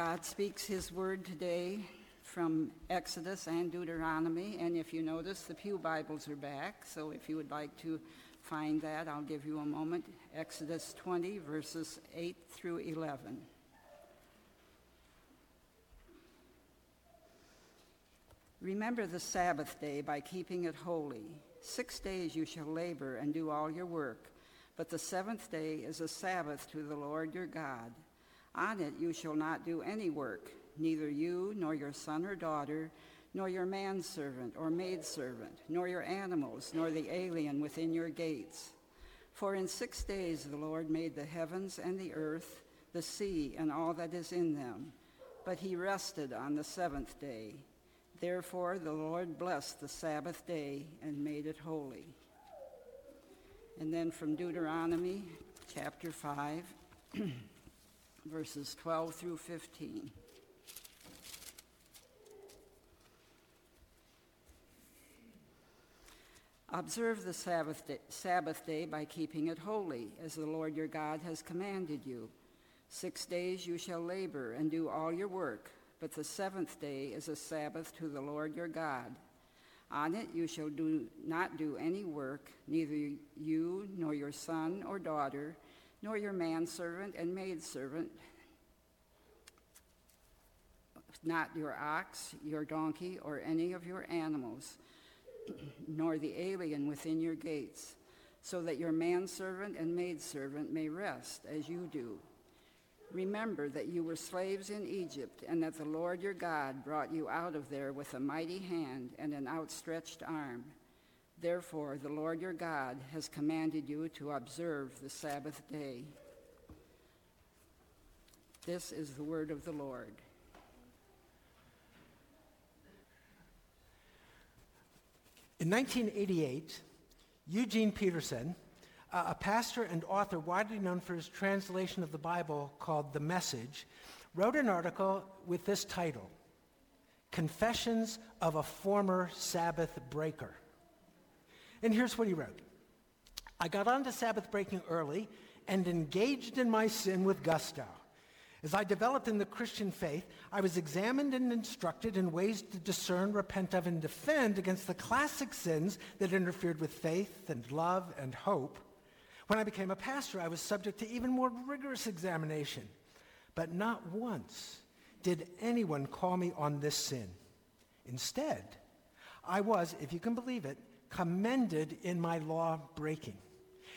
God speaks his word today from Exodus and Deuteronomy, and if you notice, the Pew Bibles are back, so if you would like to find that, I'll give you a moment. Exodus 20, verses 8 through 11. Remember the Sabbath day by keeping it holy. Six days you shall labor and do all your work, but the seventh day is a Sabbath to the Lord your God. On it you shall not do any work, neither you nor your son or daughter, nor your manservant or maidservant, nor your animals, nor the alien within your gates. For in six days the Lord made the heavens and the earth, the sea, and all that is in them. But he rested on the seventh day. Therefore the Lord blessed the Sabbath day and made it holy. And then from Deuteronomy chapter 5, verses 12 through 15. Observe the Sabbath day, Sabbath day by keeping it holy, as the Lord your God has commanded you. Six days you shall labor and do all your work, but the seventh day is a Sabbath to the Lord your God. On it you shall do, not do any work, neither you nor your son or daughter, nor your manservant and maidservant, not your ox, your donkey, or any of your animals nor the alien within your gates, so that your manservant and maidservant may rest as you do. Remember that you were slaves in Egypt, and that the Lord your God brought you out of there with a mighty hand and an outstretched arm. Therefore, the Lord your God has commanded you to observe the Sabbath day. This is the word of the Lord. In 1988, Eugene Peterson, a pastor and author widely known for his translation of the Bible called The Message, wrote an article with this title Confessions of a Former Sabbath Breaker. And here's what he wrote I got onto Sabbath breaking early and engaged in my sin with gusto. As I developed in the Christian faith, I was examined and instructed in ways to discern, repent of, and defend against the classic sins that interfered with faith and love and hope. When I became a pastor, I was subject to even more rigorous examination. But not once did anyone call me on this sin. Instead, I was, if you can believe it, commended in my law breaking.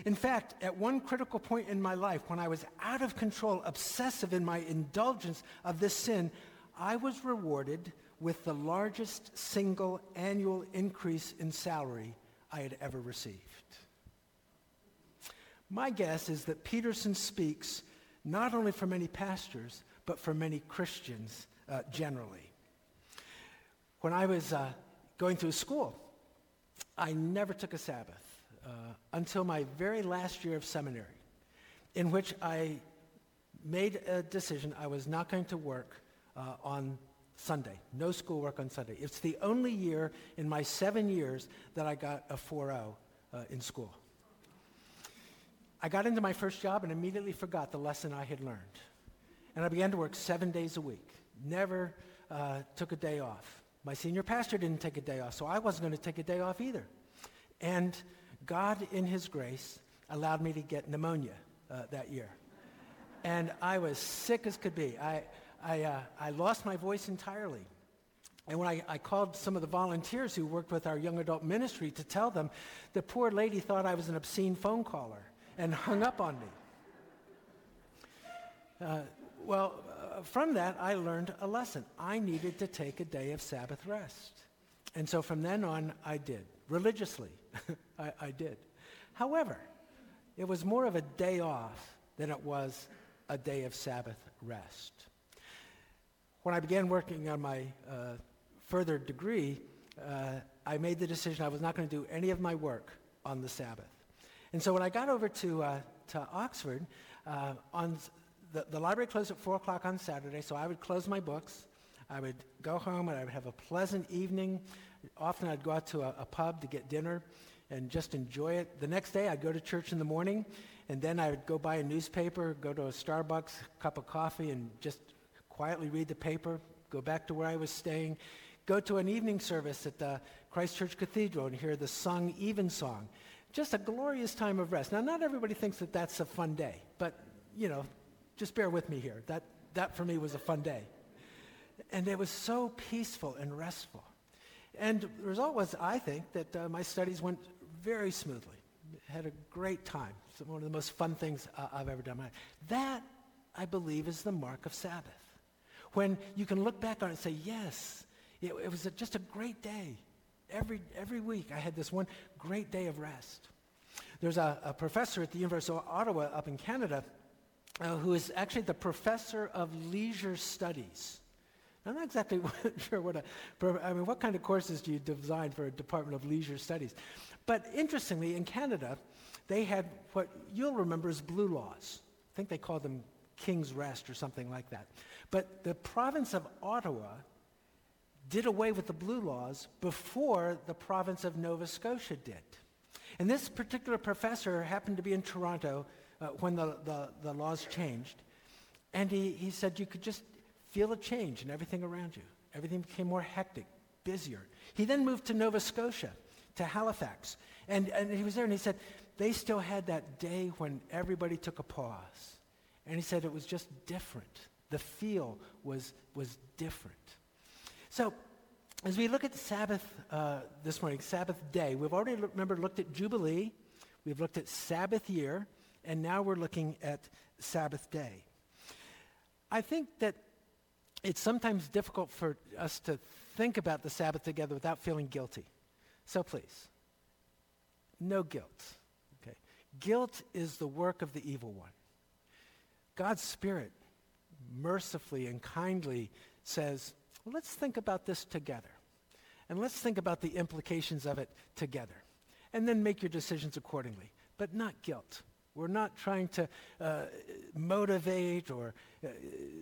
In fact, at one critical point in my life, when I was out of control, obsessive in my indulgence of this sin, I was rewarded with the largest single annual increase in salary I had ever received. My guess is that Peterson speaks not only for many pastors, but for many Christians uh, generally. When I was uh, going through school, I never took a Sabbath uh, until my very last year of seminary, in which I made a decision I was not going to work uh, on Sunday, no schoolwork on Sunday. It's the only year in my seven years that I got a 4.0 uh, in school. I got into my first job and immediately forgot the lesson I had learned. And I began to work seven days a week, never uh, took a day off. My senior pastor didn't take a day off, so I wasn't going to take a day off either. And God, in His grace, allowed me to get pneumonia uh, that year. And I was sick as could be. I, I, uh, I lost my voice entirely. And when I, I, called some of the volunteers who worked with our young adult ministry to tell them, the poor lady thought I was an obscene phone caller and hung up on me. Uh, well, from that, I learned a lesson. I needed to take a day of Sabbath rest. And so from then on, I did religiously. I, I did. However, it was more of a day off than it was a day of Sabbath rest. When I began working on my uh, further degree, uh, I made the decision I was not going to do any of my work on the Sabbath. And so when I got over to, uh, to Oxford, uh, on the, the library closed at 4 o'clock on Saturday, so I would close my books. I would go home and I would have a pleasant evening often I'd go out to a, a pub to get dinner and just enjoy it. The next day, I'd go to church in the morning, and then I would go buy a newspaper, go to a Starbucks, cup of coffee, and just quietly read the paper, go back to where I was staying, go to an evening service at the Christ Church Cathedral and hear the sung evensong. Just a glorious time of rest. Now, not everybody thinks that that's a fun day, but, you know, just bear with me here. That, that for me was a fun day. And it was so peaceful and restful. And the result was, I think, that uh, my studies went very smoothly. Had a great time. It's one of the most fun things uh, I've ever done. That, I believe, is the mark of Sabbath. When you can look back on it and say, yes, it, it was a, just a great day. Every, every week I had this one great day of rest. There's a, a professor at the University of Ottawa up in Canada uh, who is actually the professor of leisure studies. I'm not exactly sure what a, I mean, what kind of courses do you design for a Department of Leisure Studies? But interestingly, in Canada, they had what you'll remember as blue laws. I think they called them King's Rest or something like that. But the province of Ottawa did away with the blue laws before the province of Nova Scotia did. And this particular professor happened to be in Toronto uh, when the, the, the laws changed. And he, he said you could just feel a change in everything around you. Everything became more hectic, busier. He then moved to Nova Scotia, to Halifax. And, and he was there and he said they still had that day when everybody took a pause. And he said it was just different. The feel was, was different. So as we look at Sabbath uh, this morning, Sabbath day, we've already, remember, looked at Jubilee, we've looked at Sabbath year, and now we're looking at Sabbath day. I think that it's sometimes difficult for us to think about the Sabbath together without feeling guilty. So please, no guilt. Okay? Guilt is the work of the evil one. God's Spirit mercifully and kindly says, well, let's think about this together. And let's think about the implications of it together. And then make your decisions accordingly, but not guilt. We're not trying to uh, motivate or uh,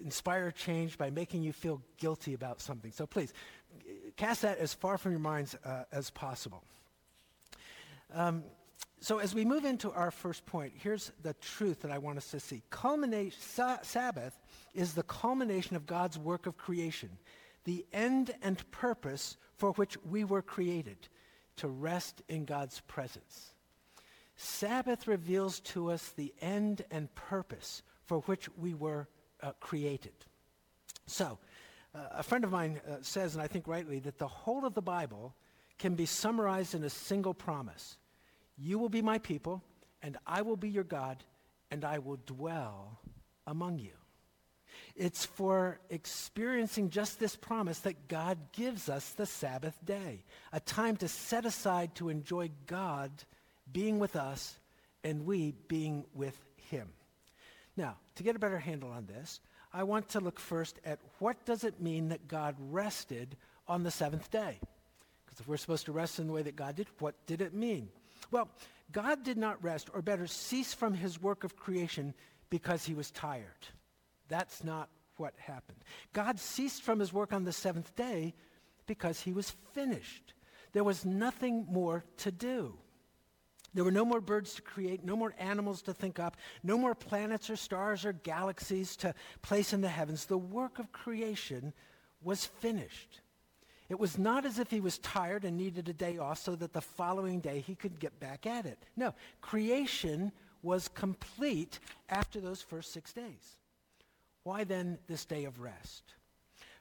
inspire change by making you feel guilty about something. So please, cast that as far from your minds uh, as possible. Um, so as we move into our first point, here's the truth that I want us to see. Culminate, sa- Sabbath is the culmination of God's work of creation, the end and purpose for which we were created, to rest in God's presence. Sabbath reveals to us the end and purpose for which we were uh, created. So, uh, a friend of mine uh, says, and I think rightly, that the whole of the Bible can be summarized in a single promise You will be my people, and I will be your God, and I will dwell among you. It's for experiencing just this promise that God gives us the Sabbath day, a time to set aside to enjoy God being with us and we being with him. Now, to get a better handle on this, I want to look first at what does it mean that God rested on the seventh day? Because if we're supposed to rest in the way that God did, what did it mean? Well, God did not rest, or better, cease from his work of creation because he was tired. That's not what happened. God ceased from his work on the seventh day because he was finished. There was nothing more to do. There were no more birds to create, no more animals to think up, no more planets or stars or galaxies to place in the heavens. The work of creation was finished. It was not as if he was tired and needed a day off so that the following day he could get back at it. No, creation was complete after those first six days. Why then this day of rest?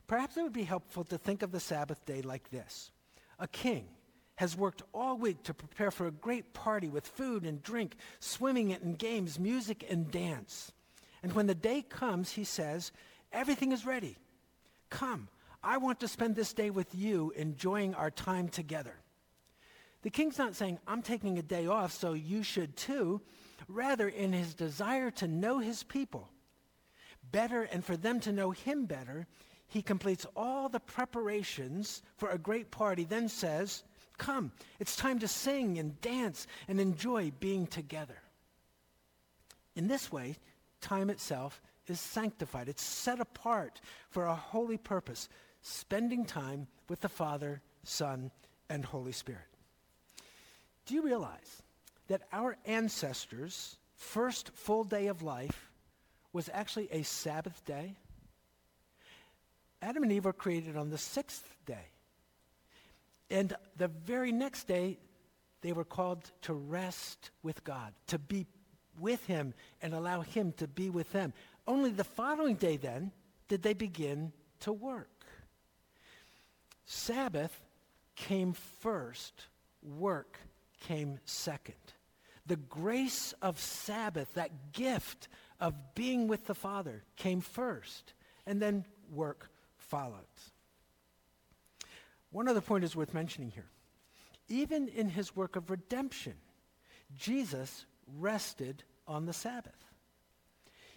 Perhaps it would be helpful to think of the Sabbath day like this a king has worked all week to prepare for a great party with food and drink, swimming and games, music and dance. And when the day comes, he says, Everything is ready. Come, I want to spend this day with you, enjoying our time together. The king's not saying, I'm taking a day off, so you should too. Rather, in his desire to know his people better and for them to know him better, he completes all the preparations for a great party, then says, Come, it's time to sing and dance and enjoy being together. In this way, time itself is sanctified. It's set apart for a holy purpose, spending time with the Father, Son, and Holy Spirit. Do you realize that our ancestors' first full day of life was actually a Sabbath day? Adam and Eve were created on the sixth day. And the very next day, they were called to rest with God, to be with him and allow him to be with them. Only the following day, then, did they begin to work. Sabbath came first, work came second. The grace of Sabbath, that gift of being with the Father, came first, and then work followed. One other point is worth mentioning here. Even in his work of redemption, Jesus rested on the Sabbath.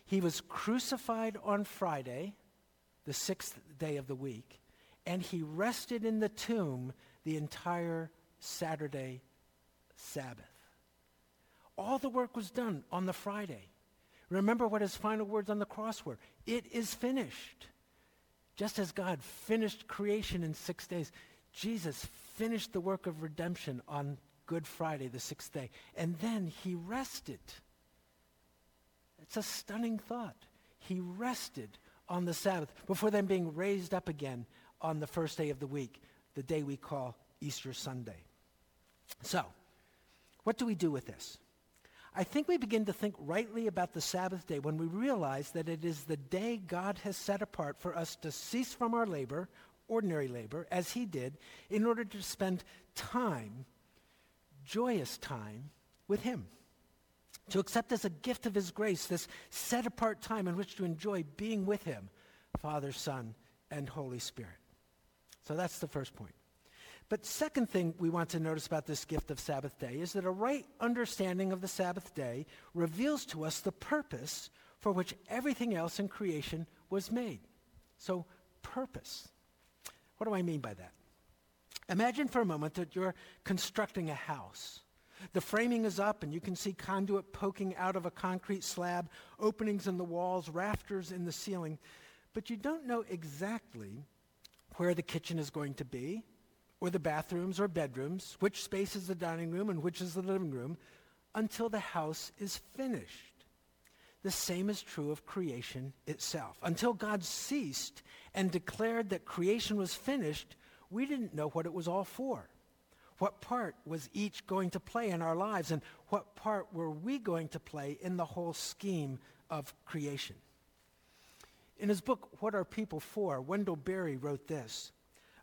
He was crucified on Friday, the sixth day of the week, and he rested in the tomb the entire Saturday Sabbath. All the work was done on the Friday. Remember what his final words on the cross were It is finished. Just as God finished creation in six days, Jesus finished the work of redemption on Good Friday, the sixth day, and then he rested. It's a stunning thought. He rested on the Sabbath before then being raised up again on the first day of the week, the day we call Easter Sunday. So, what do we do with this? I think we begin to think rightly about the Sabbath day when we realize that it is the day God has set apart for us to cease from our labor, ordinary labor, as he did, in order to spend time, joyous time, with him. To accept as a gift of his grace this set apart time in which to enjoy being with him, Father, Son, and Holy Spirit. So that's the first point. But second thing we want to notice about this gift of Sabbath day is that a right understanding of the Sabbath day reveals to us the purpose for which everything else in creation was made. So, purpose. What do I mean by that? Imagine for a moment that you're constructing a house. The framing is up, and you can see conduit poking out of a concrete slab, openings in the walls, rafters in the ceiling, but you don't know exactly where the kitchen is going to be, or the bathrooms or bedrooms, which space is the dining room and which is the living room, until the house is finished. The same is true of creation itself. Until God ceased and declared that creation was finished, we didn't know what it was all for. What part was each going to play in our lives, and what part were we going to play in the whole scheme of creation? In his book, What Are People For? Wendell Berry wrote this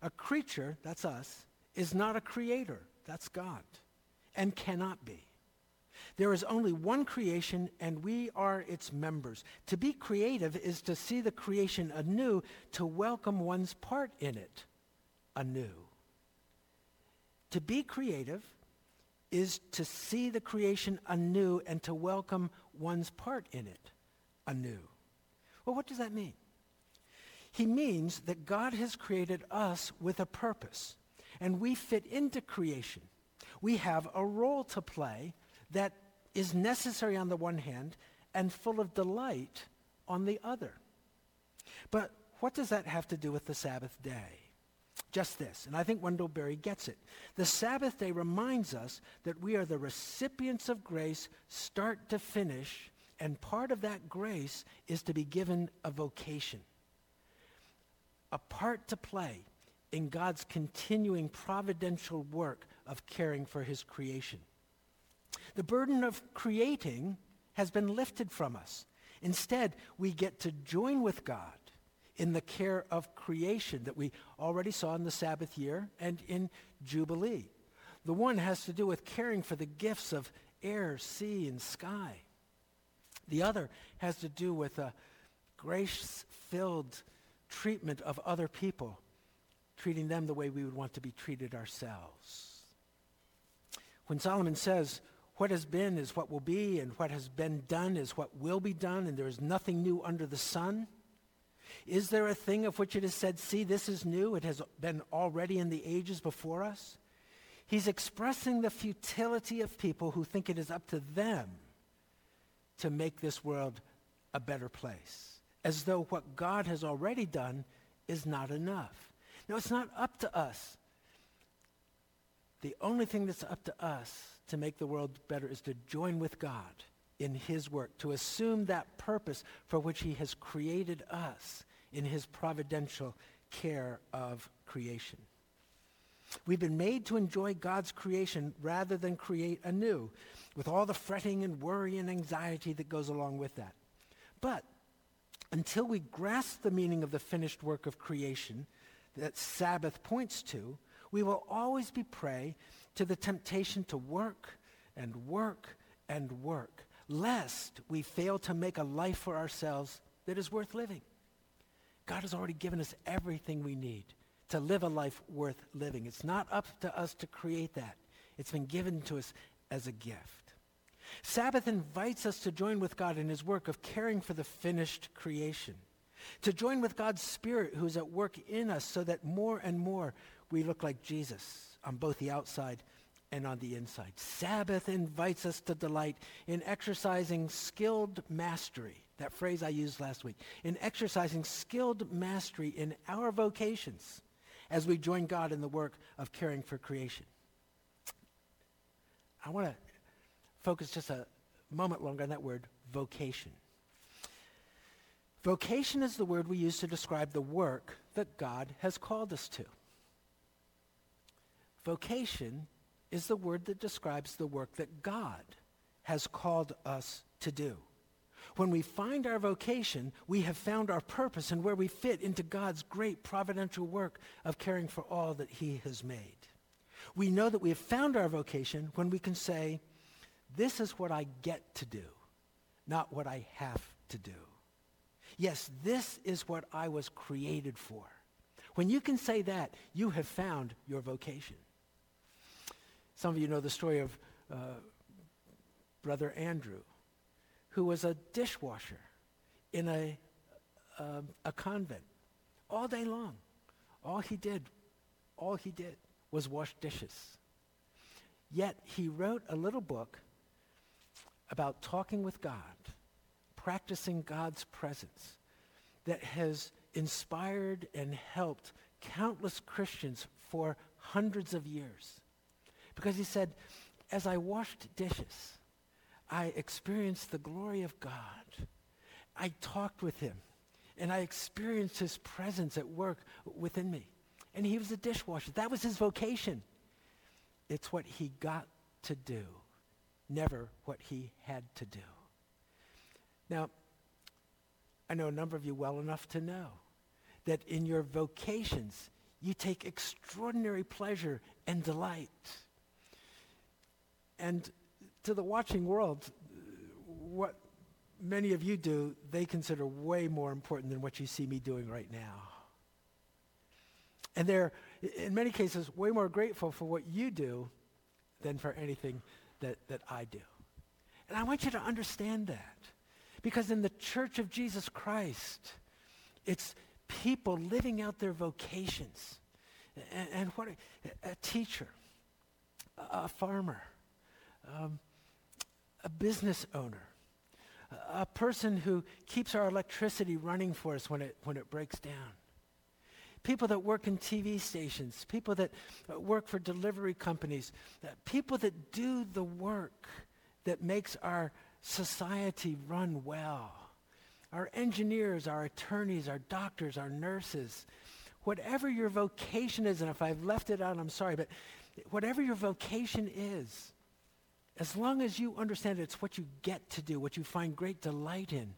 A creature, that's us, is not a creator, that's God, and cannot be. There is only one creation, and we are its members. To be creative is to see the creation anew, to welcome one's part in it anew. To be creative is to see the creation anew and to welcome one's part in it anew. Well, what does that mean? He means that God has created us with a purpose, and we fit into creation. We have a role to play that is necessary on the one hand and full of delight on the other. But what does that have to do with the Sabbath day? Just this, and I think Wendell Berry gets it. The Sabbath day reminds us that we are the recipients of grace start to finish, and part of that grace is to be given a vocation, a part to play in God's continuing providential work of caring for his creation. The burden of creating has been lifted from us. Instead, we get to join with God in the care of creation that we already saw in the Sabbath year and in Jubilee. The one has to do with caring for the gifts of air, sea, and sky. The other has to do with a grace-filled treatment of other people, treating them the way we would want to be treated ourselves. When Solomon says, what has been is what will be, and what has been done is what will be done, and there is nothing new under the sun, is there a thing of which it is said, see, this is new, it has been already in the ages before us? He's expressing the futility of people who think it is up to them to make this world a better place, as though what God has already done is not enough. Now, it's not up to us. The only thing that's up to us to make the world better is to join with God in his work, to assume that purpose for which he has created us in his providential care of creation. We've been made to enjoy God's creation rather than create anew, with all the fretting and worry and anxiety that goes along with that. But until we grasp the meaning of the finished work of creation that Sabbath points to, we will always be prey to the temptation to work and work and work, lest we fail to make a life for ourselves that is worth living. God has already given us everything we need to live a life worth living. It's not up to us to create that. It's been given to us as a gift. Sabbath invites us to join with God in his work of caring for the finished creation, to join with God's Spirit who is at work in us so that more and more we look like Jesus on both the outside and on the inside. Sabbath invites us to delight in exercising skilled mastery. That phrase I used last week. In exercising skilled mastery in our vocations as we join God in the work of caring for creation. I want to focus just a moment longer on that word, vocation. Vocation is the word we use to describe the work that God has called us to. Vocation is the word that describes the work that God has called us to do. When we find our vocation, we have found our purpose and where we fit into God's great providential work of caring for all that he has made. We know that we have found our vocation when we can say, this is what I get to do, not what I have to do. Yes, this is what I was created for. When you can say that, you have found your vocation. Some of you know the story of uh, Brother Andrew, who was a dishwasher in a, uh, a convent all day long. All he did, all he did was wash dishes. Yet he wrote a little book about talking with God, practicing God's presence that has inspired and helped countless Christians for hundreds of years. Because he said, as I washed dishes, I experienced the glory of God. I talked with him, and I experienced his presence at work within me. And he was a dishwasher. That was his vocation. It's what he got to do, never what he had to do. Now, I know a number of you well enough to know that in your vocations, you take extraordinary pleasure and delight. And to the watching world, what many of you do, they consider way more important than what you see me doing right now. And they're, in many cases, way more grateful for what you do than for anything that, that I do. And I want you to understand that. Because in the church of Jesus Christ, it's people living out their vocations. And, and what a, a teacher, a, a farmer, um, a business owner, a person who keeps our electricity running for us when it, when it breaks down. People that work in TV stations, people that uh, work for delivery companies, uh, people that do the work that makes our society run well. Our engineers, our attorneys, our doctors, our nurses, whatever your vocation is, and if I've left it out, I'm sorry, but whatever your vocation is, as long as you understand it's what you get to do, what you find great delight in,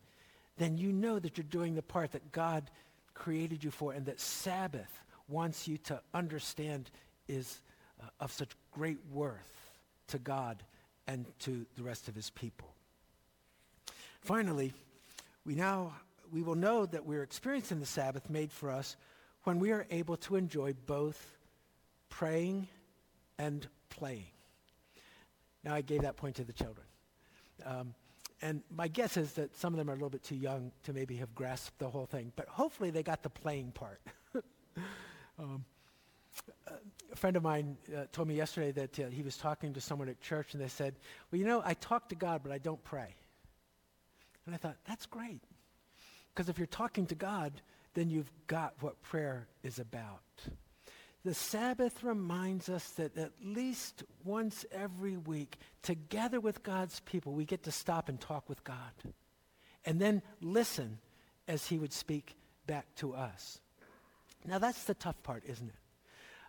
then you know that you're doing the part that God created you for and that Sabbath wants you to understand is uh, of such great worth to God and to the rest of his people. Finally, we now we will know that we're experiencing the Sabbath made for us when we are able to enjoy both praying and playing. Now, I gave that point to the children. Um, and my guess is that some of them are a little bit too young to maybe have grasped the whole thing, but hopefully they got the playing part. um, a friend of mine uh, told me yesterday that uh, he was talking to someone at church and they said, Well, you know, I talk to God, but I don't pray. And I thought, That's great. Because if you're talking to God, then you've got what prayer is about. The Sabbath reminds us that at least once every week, together with God's people, we get to stop and talk with God. And then listen as he would speak back to us. Now, that's the tough part, isn't it?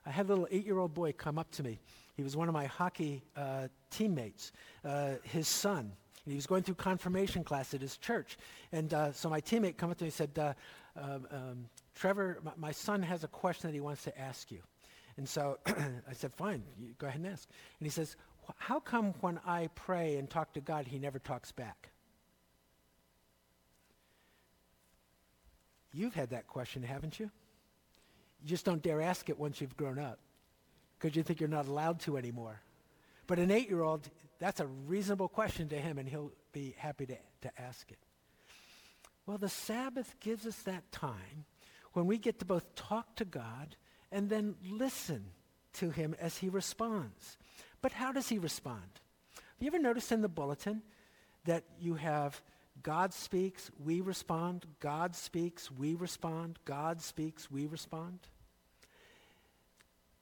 I had a little eight year old boy come up to me. He was one of my hockey uh, teammates, uh, his son. He was going through confirmation class at his church. And uh, so my teammate came up to me and said, uh, um, um, Trevor, my, my, son has a question that he wants to ask you. And so I said, fine, go ahead and ask. And he says, how come when I pray and talk to God, he never talks back? You've had that question, haven't you? You just don't dare ask it once you've grown up because you think you're not allowed to anymore. But an eight year old, that's a reasonable question to him, and he'll be happy to, to ask it. Well, the Sabbath gives us that time when we get to both talk to God and then listen to him as he responds. But how does he respond? Have you ever noticed in the bulletin that you have God speaks, we respond, God speaks, we respond, God speaks, we respond?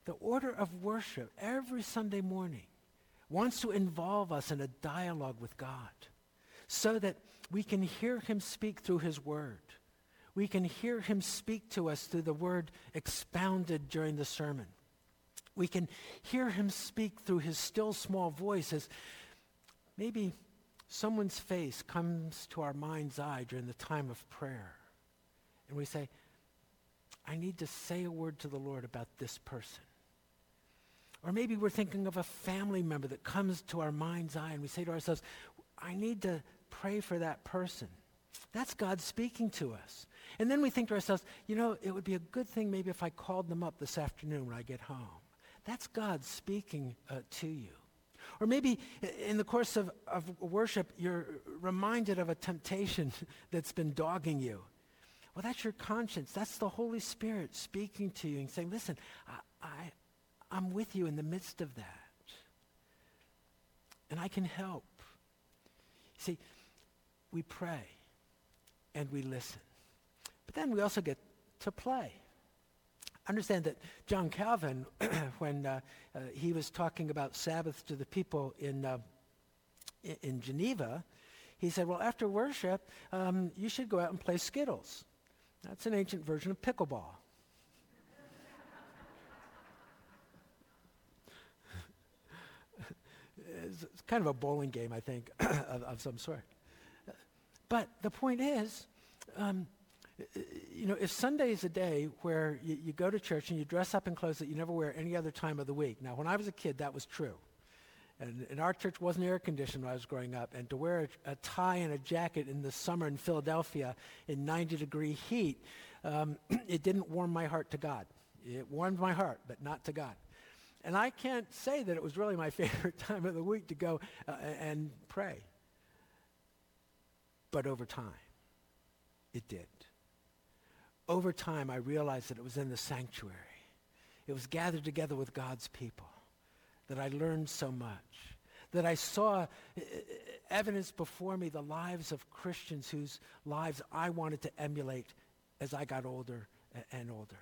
The order of worship every Sunday morning wants to involve us in a dialogue with God so that we can hear him speak through his word. We can hear him speak to us through the word expounded during the sermon. We can hear him speak through his still small voice as maybe someone's face comes to our mind's eye during the time of prayer. And we say, I need to say a word to the Lord about this person. Or maybe we're thinking of a family member that comes to our mind's eye and we say to ourselves, I need to pray for that person. That's God speaking to us. And then we think to ourselves, you know, it would be a good thing maybe if I called them up this afternoon when I get home. That's God speaking uh, to you. Or maybe in the course of, of worship, you're reminded of a temptation that's been dogging you. Well, that's your conscience. That's the Holy Spirit speaking to you and saying, listen, I, I, I'm with you in the midst of that. And I can help. See, we pray and we listen. But then we also get to play. Understand that John Calvin, when uh, uh, he was talking about Sabbath to the people in, uh, in Geneva, he said, well, after worship, um, you should go out and play Skittles. That's an ancient version of pickleball. it's, kind of a bowling game, I think, of, of some sort. But the point is, um, you know, if Sunday is a day where you, you, go to church and you dress up in clothes that you never wear any other time of the week. Now, when I was a kid, that was true. And, and our church wasn't air conditioned when I was growing up. And to wear a, a tie and a jacket in the summer in Philadelphia in 90 degree heat, um, it didn't warm my heart to God. It warmed my heart, but not to God. And I can't say that it was really my favorite time of the week to go uh, and pray. But over time, it did. Over time, I realized that it was in the sanctuary. It was gathered together with God's people that I learned so much, that I saw uh, uh, evidence before me the lives of Christians whose lives I wanted to emulate as I got older and older.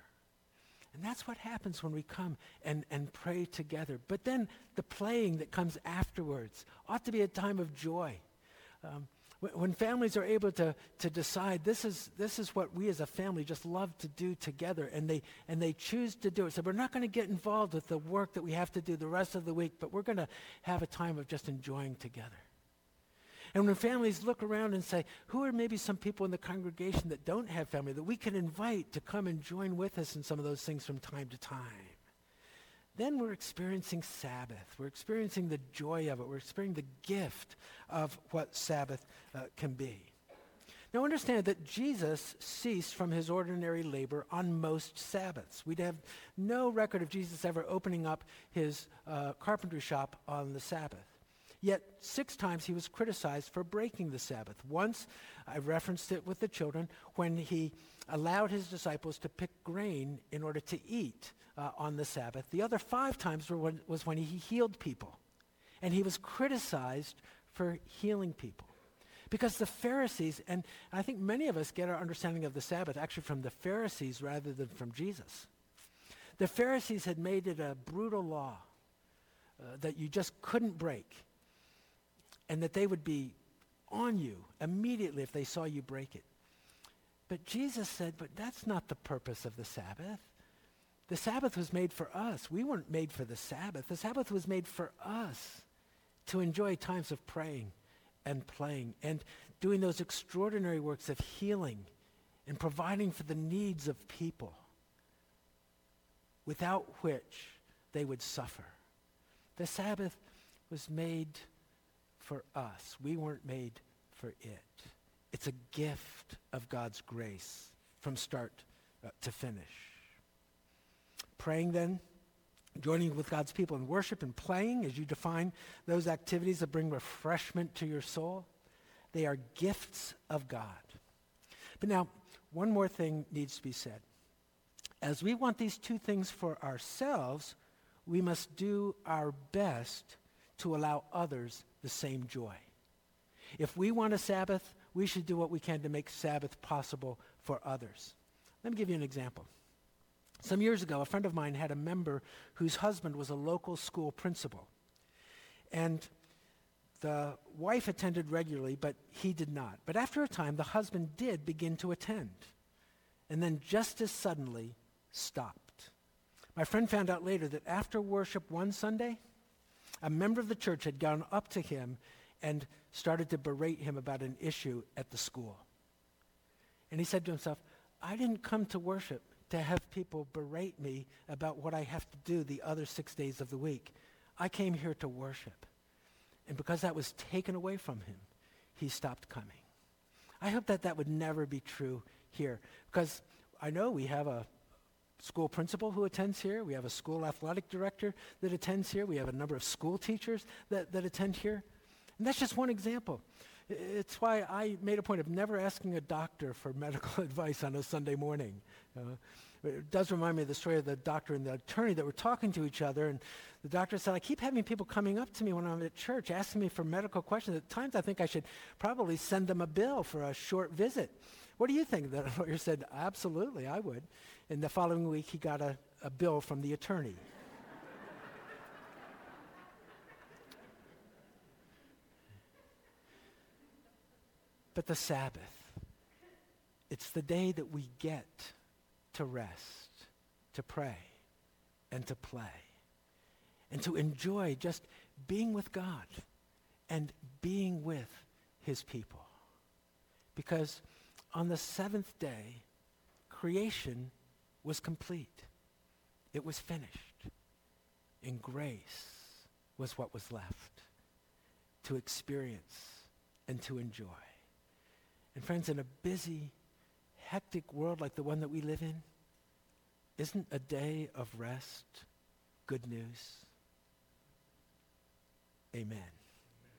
And that's what happens when we come and, and pray together. But then the playing that comes afterwards ought to be a time of joy. Um, when families are able to, to decide this is, this is what we as a family just love to do together and they, and they choose to do it. So we're not going to get involved with the work that we have to do the rest of the week, but we're going to have a time of just enjoying together. And when families look around and say, who are maybe some people in the congregation that don't have family that we can invite to come and join with us in some of those things from time to time? Then we're experiencing Sabbath. We're experiencing the joy of it. We're experiencing the gift of what Sabbath uh, can be. Now understand that Jesus ceased from his ordinary labor on most Sabbaths. We'd have no record of Jesus ever opening up his uh, carpentry shop on the Sabbath. Yet six times he was criticized for breaking the Sabbath. Once, I referenced it with the children, when he allowed his disciples to pick grain in order to eat uh, on the Sabbath. The other five times when, was when he healed people. And he was criticized for healing people. Because the Pharisees, and I think many of us get our understanding of the Sabbath actually from the Pharisees rather than from Jesus. The Pharisees had made it a brutal law uh, that you just couldn't break, and that they would be on you immediately if they saw you break it. But Jesus said, but that's not the purpose of the Sabbath. The Sabbath was made for us. We weren't made for the Sabbath. The Sabbath was made for us to enjoy times of praying and playing and doing those extraordinary works of healing and providing for the needs of people without which they would suffer. The Sabbath was made for us. We weren't made for it. It's a gift of God's grace from start uh, to finish. Praying then, joining with God's people in worship and playing as you define those activities that bring refreshment to your soul, they are gifts of God. But now, one more thing needs to be said. As we want these two things for ourselves, we must do our best to allow others the same joy. If we want a Sabbath, we should do what we can to make Sabbath possible for others. Let me give you an example. Some years ago, a friend of mine had a member whose husband was a local school principal. And the wife attended regularly, but he did not. But after a time, the husband did begin to attend. And then just as suddenly, stopped. My friend found out later that after worship one Sunday, a member of the church had gone up to him and started to berate him about an issue at the school. And he said to himself, I didn't come to worship to have people berate me about what I have to do the other six days of the week. I came here to worship. And because that was taken away from him, he stopped coming. I hope that that would never be true here because I know we have a school principal who attends here. We have a school athletic director that attends here. We have a number of school teachers that, that attend here. And that's just one example. It's why I made a point of never asking a doctor for medical advice on a Sunday morning. Uh, it does remind me of the story of the doctor and the attorney that were talking to each other. And the doctor said, I keep having people coming up to me when I'm at church asking me for medical questions. At times I think I should probably send them a bill for a short visit. What do you think? The lawyer said, Absolutely, I would. And the following week, he got a, a bill from the attorney. But the Sabbath, it's the day that we get to rest, to pray, and to play, and to enjoy just being with God and being with his people. Because on the seventh day, creation was complete. It was finished. And grace was what was left to experience and to enjoy. And friends, in a busy, hectic world like the one that we live in, isn't a day of rest good news? Amen.